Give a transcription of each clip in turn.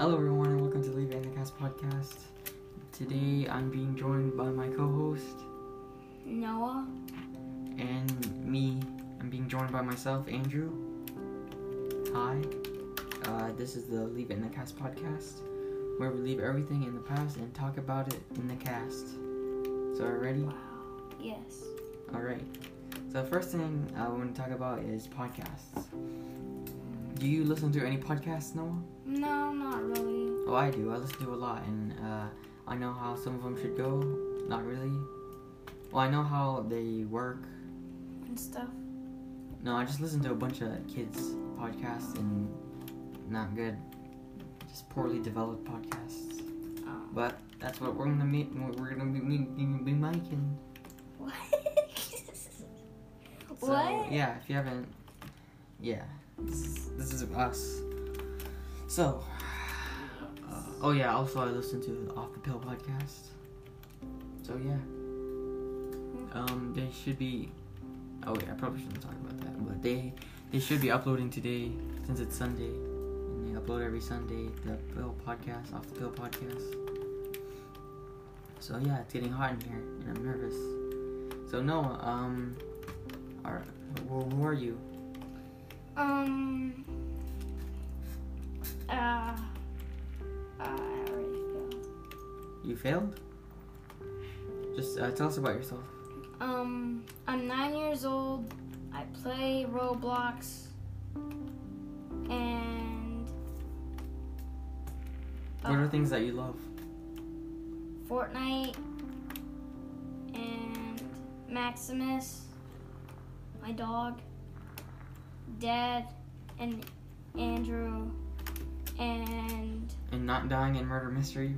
Hello, everyone, and welcome to Leave It in the Cast podcast. Today, I'm being joined by my co-host Noah. and me. I'm being joined by myself, Andrew. Hi. Uh, this is the Leave It in the Cast podcast, where we leave everything in the past and talk about it in the cast. So, are you ready? Wow. Yes. All right. So, the first thing I want to talk about is podcasts. Do you listen to any podcasts, Noah? No, not really. Oh, I do. I listen to a lot, and uh, I know how some of them should go. Not really. Well, I know how they work. And stuff. No, I just listen to a bunch of kids' podcasts and not good, just poorly developed podcasts. Oh. But that's what we're gonna meet. We're gonna be, be, be making. What? So, what? Yeah, if you haven't, yeah, this, this is us. So, oh yeah. Also, I listen to the Off the Pill podcast. So yeah, um, they should be. Oh yeah, I probably shouldn't talk about that, but they they should be uploading today since it's Sunday, and they upload every Sunday the Pill podcast, Off the Pill podcast. So yeah, it's getting hot in here, and I'm nervous. So Noah, um, are, who are you? Um. You failed? Just uh, tell us about yourself. Um. I'm nine years old. I play Roblox. And. What are things that you love? Fortnite and Maximus, my dog, Dad, and Andrew, and And not dying in murder mystery.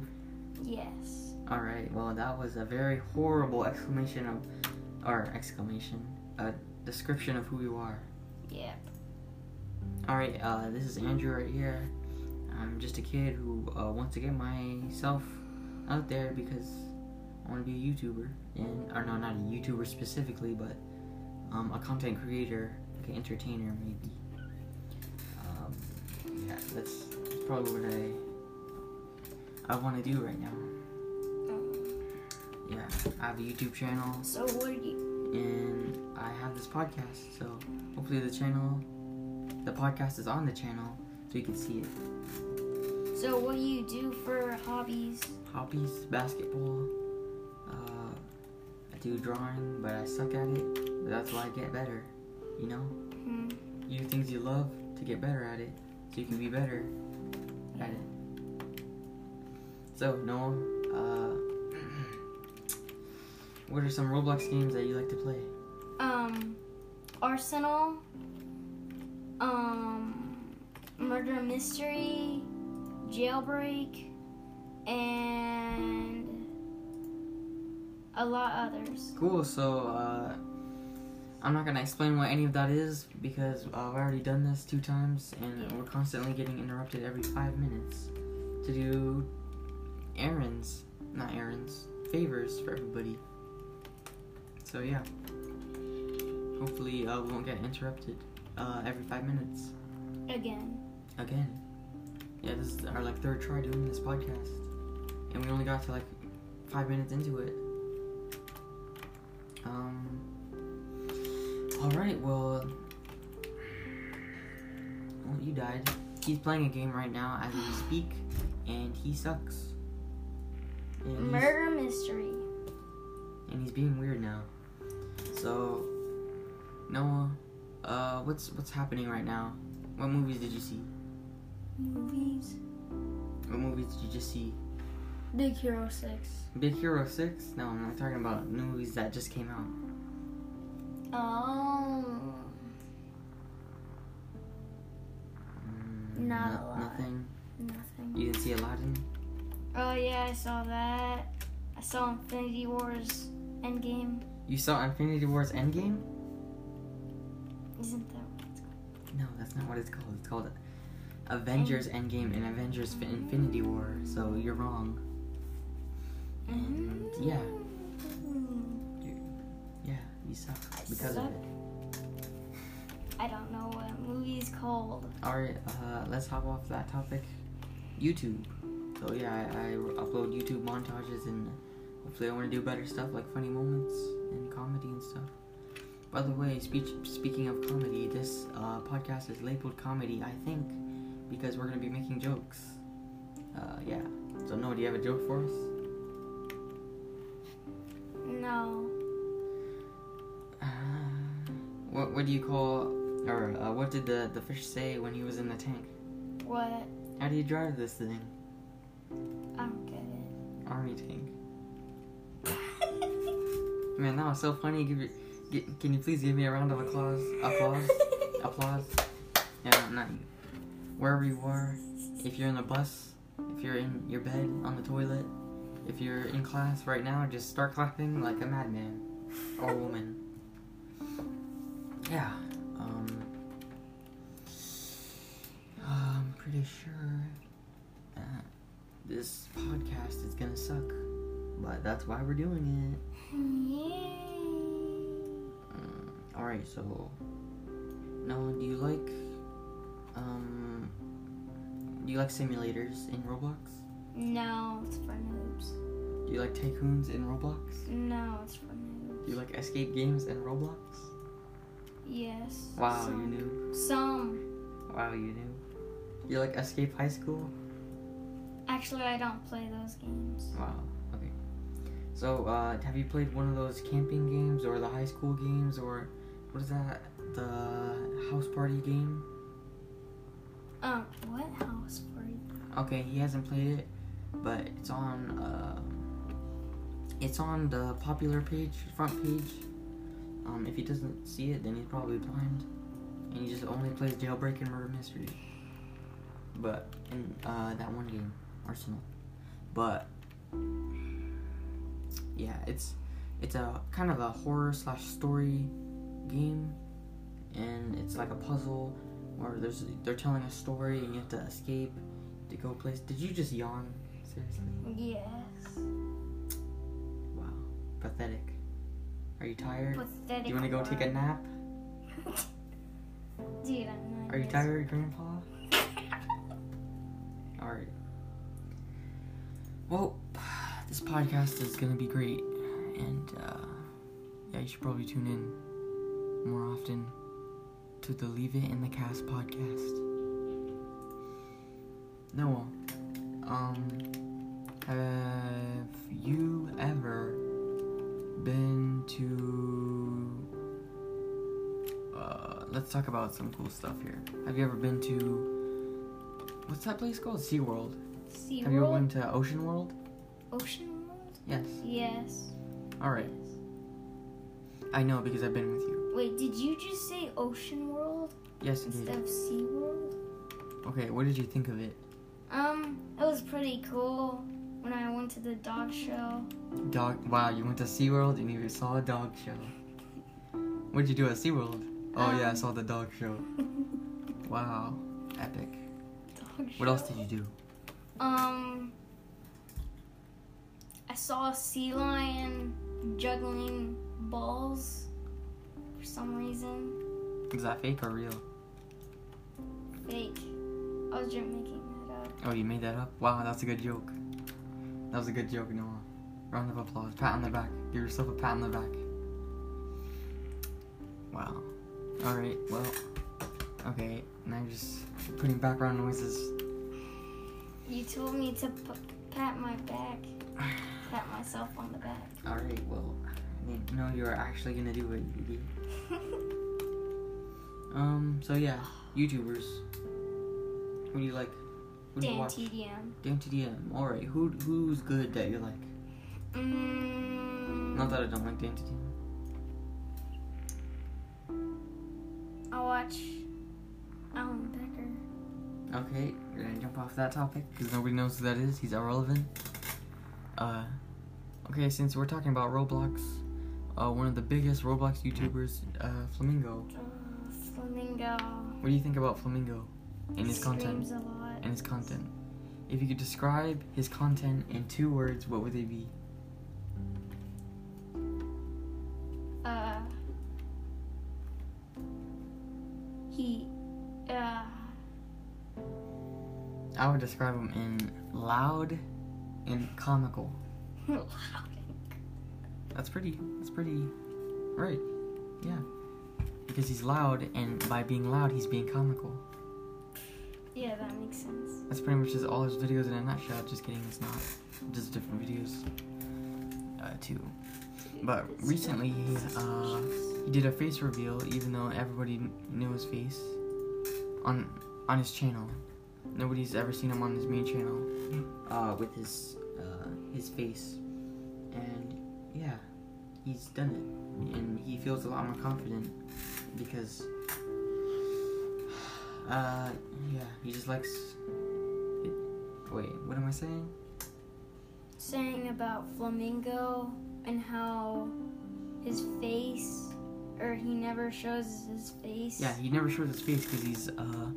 Yes, All right. Well, that was a very horrible exclamation of, or exclamation, a description of who you are. yep. All right. Uh, this is Andrew right here. I'm just a kid who uh, wants to get myself out there because I want to be a YouTuber, and or no, not a YouTuber specifically, but um, a content creator, like an entertainer maybe. Um, yeah, that's, that's probably what I I want to do right now. Um, Yeah, I have a YouTube channel so what are you? and I have this podcast. So hopefully the channel, the podcast is on the channel so you can see it. So what do you do for hobbies? Hobbies, basketball. Uh, I do drawing, but I suck at it. But that's why I get better. You know, Hmm. you do things you love to get better at it, so you can be better at it. So Noah, uh, what are some Roblox games that you like to play? Um, Arsenal. Um, Murder Mystery, Jailbreak, and a lot others. Cool. So uh, I'm not gonna explain what any of that is because uh, I've already done this two times, and we're constantly getting interrupted every five minutes to do errands, not errands, favors for everybody. So yeah. Hopefully, uh, we won't get interrupted uh, every five minutes Again. again. Yeah, this is our like third try doing this podcast, and we only got to like five minutes into it. Um. All right. Well. Well, you died. He's playing a game right now as we speak, and he sucks. And Murder Mystery. and he's being weird now. So, Noah, uh, what's what's happening right now? What movies did you see? Movies. What movies did you just see? Big Hero 6. Big Hero 6? No, I'm not talking about movies that just came out. Oh. Mm, Not no- a lot. Nothing. Nothing. You didn't see Aladdin? Oh yeah, I saw that. I saw Infinity Wars Endgame. You saw Infinity Wars Endgame? Isn't that what it's called? No, that's not what it's called. It's called Avengers Endgame and Avengers Fi- Infinity War. So you're wrong. And yeah, yeah, you suck I because suck. of it. I don't know what movie is called. Alright, uh, let's hop off that topic. YouTube. So yeah, I, I upload YouTube montages and hopefully I want to do better stuff like funny moments and comedy and stuff. By the way, speech, speaking of comedy, this uh, podcast is labeled comedy, I think, because we're gonna be making jokes. Uh, yeah. So Noah, do you have a joke for us? No. Uh, what What do you call, or uh, what did the the fish say when he was in the tank? What? How do you drive this thing? I don't get it. Army tank. Man, that was so funny. Give get, can you please give me a round of applause? Applause. applause. Yeah, not you. Wherever you are, if you're in the bus, if you're in your bed, on the toilet, if you're in class right now, just start clapping like a madman or woman. Yeah. Um. I'm pretty sure that this podcast is gonna suck, but that's why we're doing it. Yay. Mm, all right, so Noah, do you like um do you like simulators in Roblox? No, it's for noobs. Do you like tycoons in Roblox? No, it's for noobs. Do you like escape games in Roblox? Yes. Wow, some. you knew. Some. Wow, you knew. You like Escape High School? Actually, I don't play those games. Wow. Okay. So, uh, have you played one of those camping games or the high school games or what is that? The house party game? Um, what house party? Okay, he hasn't played it, but it's on uh, it's on the popular page, front page. Um, if he doesn't see it, then he's probably blind, and he just only plays Jailbreak and Murder Mystery. But in uh, that one game, Arsenal. But yeah, it's it's a kind of a horror slash story game, and it's like a puzzle where there's they're telling a story and you have to escape to go place. Did you just yawn? Seriously? Yes. Wow. Pathetic. Are you tired? Pathetic. Do you want to go take a nap? Dude, I'm not. Are you tired, Grandpa? Well, this podcast is gonna be great, and uh, yeah, you should probably tune in more often to the Leave It in the Cast podcast. Noah, um, have you ever been to? Uh, let's talk about some cool stuff here. Have you ever been to? What's that place called? SeaWorld. Sea Have you ever been to Ocean World? Ocean World? Yes. Yes. Alright. I know because I've been with you. Wait, did you just say Ocean World Yes, indeed. instead of Sea World? Okay, what did you think of it? Um, it was pretty cool when I went to the dog show. Dog. Wow, you went to SeaWorld and you saw a dog show. What did you do at SeaWorld? Oh, yeah, I Um, saw the dog show. Wow. Epic. Dog show. What else did you do? Um, I saw a sea lion juggling balls for some reason. Was that fake or real? Fake. I was just making that up. Oh, you made that up? Wow, that's a good joke. That was a good joke, Noah. Round of applause. Pat on the back. Give yourself a pat on the back. Wow. Alright, well. Okay, now you're just putting background noises. You told me to p- pat my back, pat myself on the back. Alright, well. I didn't know you were actually gonna do it, you idiot. Um, so yeah, YouTubers. Who do you like? Who do you watch? TDM. Dan TDM. Alright, who, who's good that you like? Mm, Not that I don't like Dan TDM. I watch. Okay, we're gonna jump off that topic because nobody knows who that is. He's irrelevant. Uh, okay, since we're talking about Roblox, uh, one of the biggest Roblox YouTubers, uh, Flamingo. Uh, Flamingo. What do you think about Flamingo and his content? A lot. And his content. If you could describe his content in two words, what would they be? Uh, he, uh, I would describe him in loud and comical. That's pretty. That's pretty. Right. Yeah. Because he's loud, and by being loud, he's being comical. yeah, that makes sense. That's pretty much just all his videos in a nutshell. Just kidding, it's not. Just different videos. Uh, too. But recently, he, uh, he did a face reveal, even though everybody knew his face, on on his channel. Nobody's ever seen him on his main channel, uh, with his uh, his face, and yeah, he's done it, and he feels a lot more confident because, uh, yeah, he just likes. It. Wait, what am I saying? saying about Flamingo and how his face, or he never shows his face. Yeah, he never shows his face because he's uh,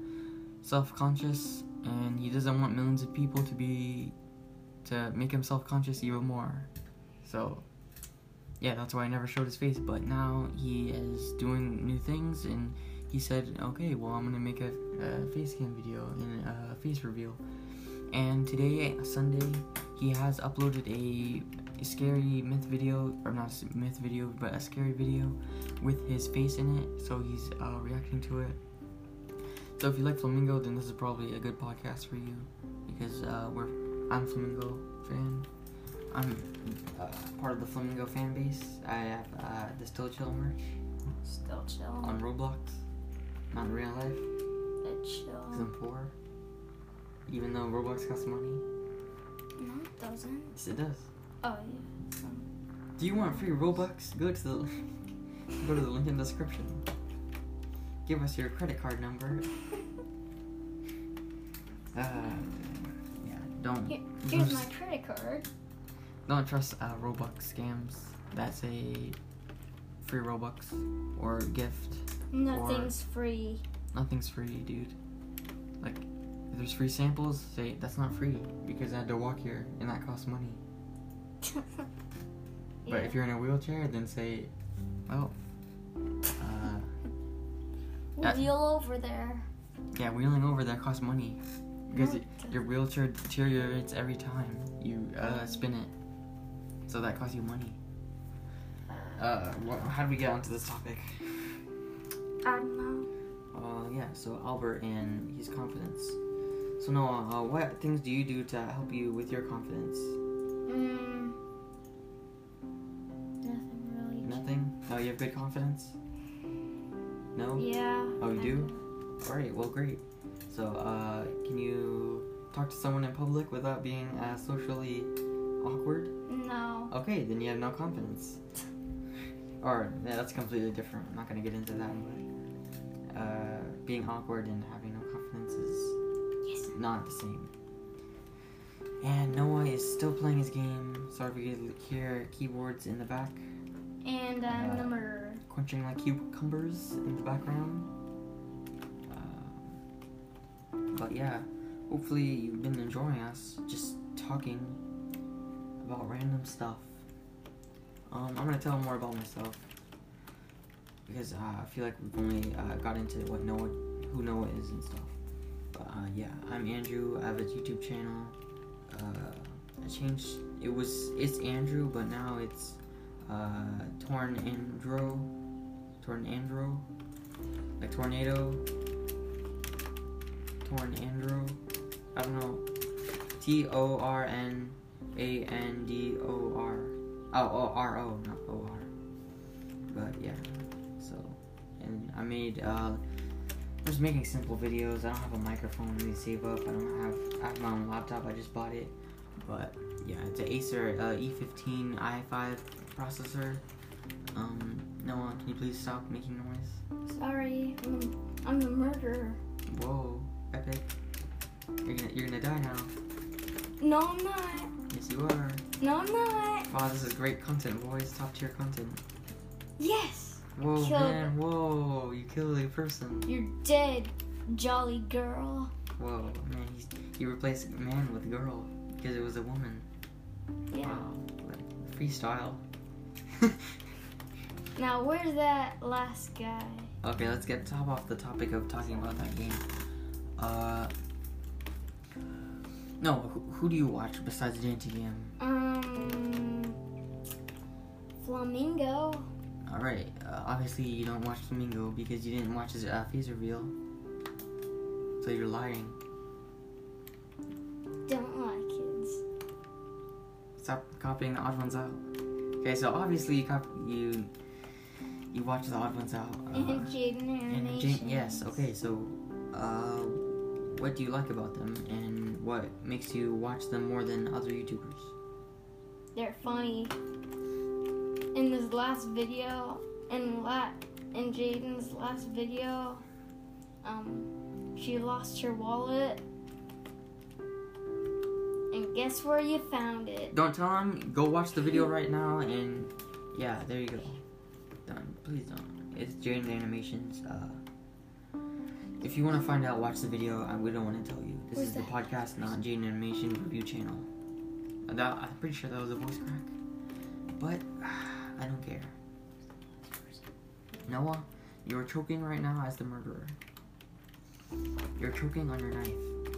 self-conscious and he doesn't want millions of people to be to make him self-conscious even more. So, yeah, that's why I never showed his face. But now he is doing new things, and he said, "Okay, well, I'm gonna make a, a face cam video and a face reveal." And today, Sunday, he has uploaded a, a scary myth video, or not myth video, but a scary video with his face in it. So he's uh, reacting to it. So if you like Flamingo, then this is probably a good podcast for you because uh, we're I'm Flamingo fan. I'm uh, part of the Flamingo fan base. I have uh, the Still Chill merch Still chill. on Roblox, not in real life, It's because chill. I'm poor. Even though Roblox costs money, No, it doesn't. yes it does. Oh yeah. Do you want free Robux? Go to the go to the link in the description. Give us your credit card number. Uh, yeah, don't Here, here's don't, my credit card. don't trust uh, Robux scams. That's a free Robux or gift. Nothing's free. Nothing's free, dude. Like, if there's free samples, say that's not free because I had to walk here and that costs money. But if you're in a wheelchair, then say, well, that- wheel over there. yeah, wheeling over there costs money because it, your wheelchair deteriorates every time you uh, spin it, so that costs you money. Uh, wha how did we get onto this topic? I don't know. Uh, yeah, so Albert and his confidence. So Noah, uh, what things do you do to help you with your confidence? Mm, nothing really. Nothing. Oh, you have good confidence. No. Yeah. Oh, you do? All right. Well, great. So, uh, can you talk to someone in public without being uh, socially awkward? No. Okay, then you have no confidence. or yeah, that's completely different. I'm not gonna get into that, but uh, being awkward and having no confidence is Yes. not the same. And Noah is still playing his game. Sorry if you hear keyboards in the back, And I'm Uh, the murderer. Crunching like cucumbers in the background. Uh, but yeah, hopefully you've been enjoying us just talking about random stuff. Um, I'm gonna tell more about myself because uh, I feel like we've only uh, got into what Noah, who Noah is and stuff. But uh, yeah, I'm Andrew. I have a YouTube channel. Uh, I changed. It was it's Andrew, but now it's uh, Torn Andro, Torn Andro, like tornado, Torn Andro. I don't know. T O R N A N D O R. Oh, oh, R O, not O R. But yeah, so and I made. Uh, I'm just making simple videos. I don't have a microphone to save up. I don't have. I have my own laptop. I just bought it. But yeah, it's an Acer uh, E15 i5 processor. Um, Noah, can you please stop making noise? Sorry. I'm, I'm the murderer. Whoa, epic. You're gonna, you're gonna die now. No, I'm not. Yes, you are. No, I'm not. Wow, this is great content, boys. Top tier content. Yes. Whoa, Killed man. Whoa, you killed a person. You're dead, jolly girl. Whoa, man. He's, he replaced man with girl because it was a woman. Yeah. Wow, like freestyle. Now, where's that last guy? Okay, let's get top off the topic of talking about that game. Uh, No, who, who do you watch besides JNTDM? Um, Flamingo. All right. Uh, obviously, you don't watch Flamingo because you didn't watch his uh, face reveal. So you're lying. Don't lie, kids. Stop copying the odd ones out. Okay, so obviously you cop- you you watch the odd ones out. Uh, and Jaiden and Animation. Yes. Okay, so uh, what do you like about them, and what makes you watch them more than other YouTubers? They're funny. In this last video, in la- in Jaiden's last video, um, she lost her wallet. And guess where you found it? Don't tell him. Go watch the video right now, and yeah, there you go. Please don't. It's Jaiden Animations. Uh, if you want to find out, watch the video. I we don't want to tell you. This Where's is the podcast, not Jaiden Animation review channel. Uh, That I'm pretty sure that was a voice crack, but I don't care. Noah, you're choking right now as the murderer. You're choking on your knife.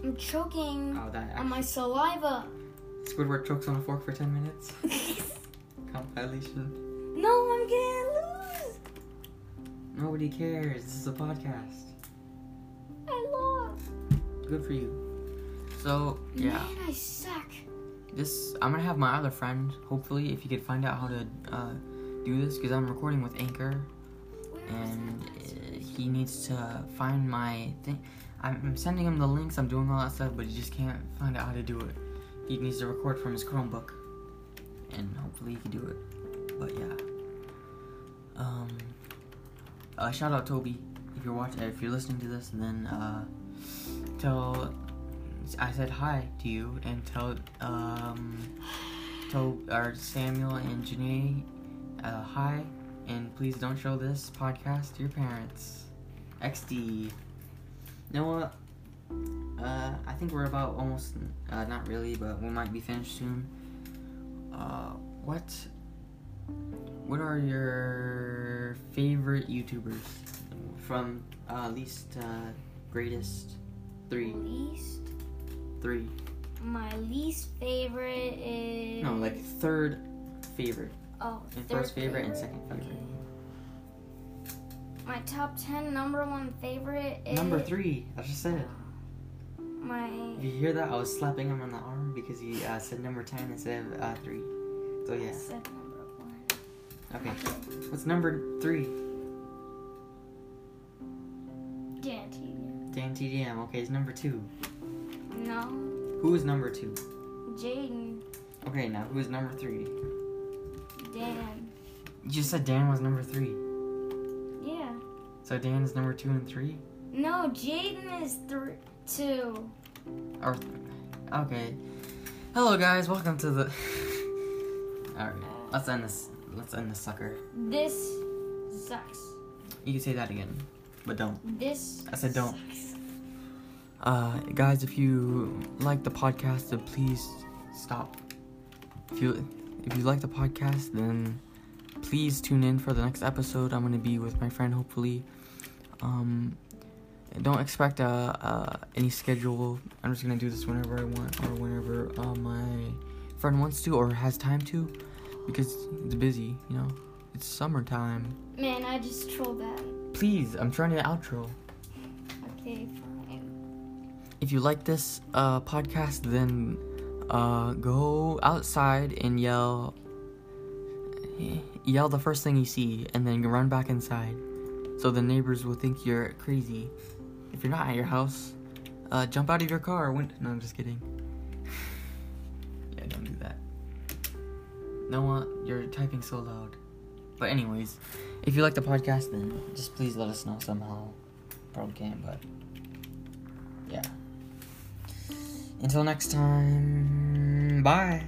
I'm choking Oh, that on my saliva. Squidward chokes on a fork for ten minutes. Compilation. no, I'm lose. Nobody cares. This is a podcast. I lost. Good for you. So yeah, Man, I suck. this I'm gonna have my other friend. Hopefully, if you could find out how to uh, do this, because I'm recording with Anchor, Where and uh, he needs to find my thing. I'm I'm sending him the links. I'm doing all that stuff, but he just can't find out how to do it. He needs to record from his Chromebook, and hopefully he can do it. But yeah. Um. Uh, shout out Toby if you're watching. If you're listening to this, and then uh, tell I said hi to you, and tell um, tell or Samuel and Janae uh, hi, and please don't show this podcast to your parents. XD. Noah, uh, I think we're about almost, uh, not really, but we might be finished soon. Uh, what, what are your favorite YouTubers from uh, least uh, greatest three, Least. three? My least favorite is. No, like third favorite, Oh, and third first favorite and second favorite. Okay. My top ten number one favorite is Number three, I just said it. My If you hear that, I was slapping him on the arm because he uh, said number 10 instead of uh, 3. So, yeah. said number one. Okay. What's number 3? Dan TV. Dan TDM. Okay, it's number 2. No, Who is number 2? Jaiden. Okay, now who is number 3? Dan. You just said Dan was number 3. Yeah. So, Dan is number 2 and 3? No, Jaden is three, two. Or. Okay. Hello, guys. Welcome to the. Alright. Let's end this. Let's end this sucker. This sucks. You can say that again, but don't. This. I said don't. sucks. Uh, guys, if you like the podcast, then please stop. If you if you like the podcast, then please tune in for the next episode. I'm gonna be with my friend, hopefully. Um, don't expect uh, uh any schedule. I'm just gonna do this whenever I want or whenever uh, my friend wants to or has time to, because it's busy. You know, it's summertime. Man, I just trolled that. Please, I'm trying to outro. Okay, fine. if you like this uh, podcast, then uh, go outside and yell, yell the first thing you see, and then run back inside, so the neighbors will think you're crazy. If you're not at your house, uh, jump out of your car. Win- no, I'm just kidding. yeah, don't do that. Noah, you're typing so loud. But anyways, if you like the podcast, then just please let us know somehow. Probably can't, but yeah. Until next time, bye.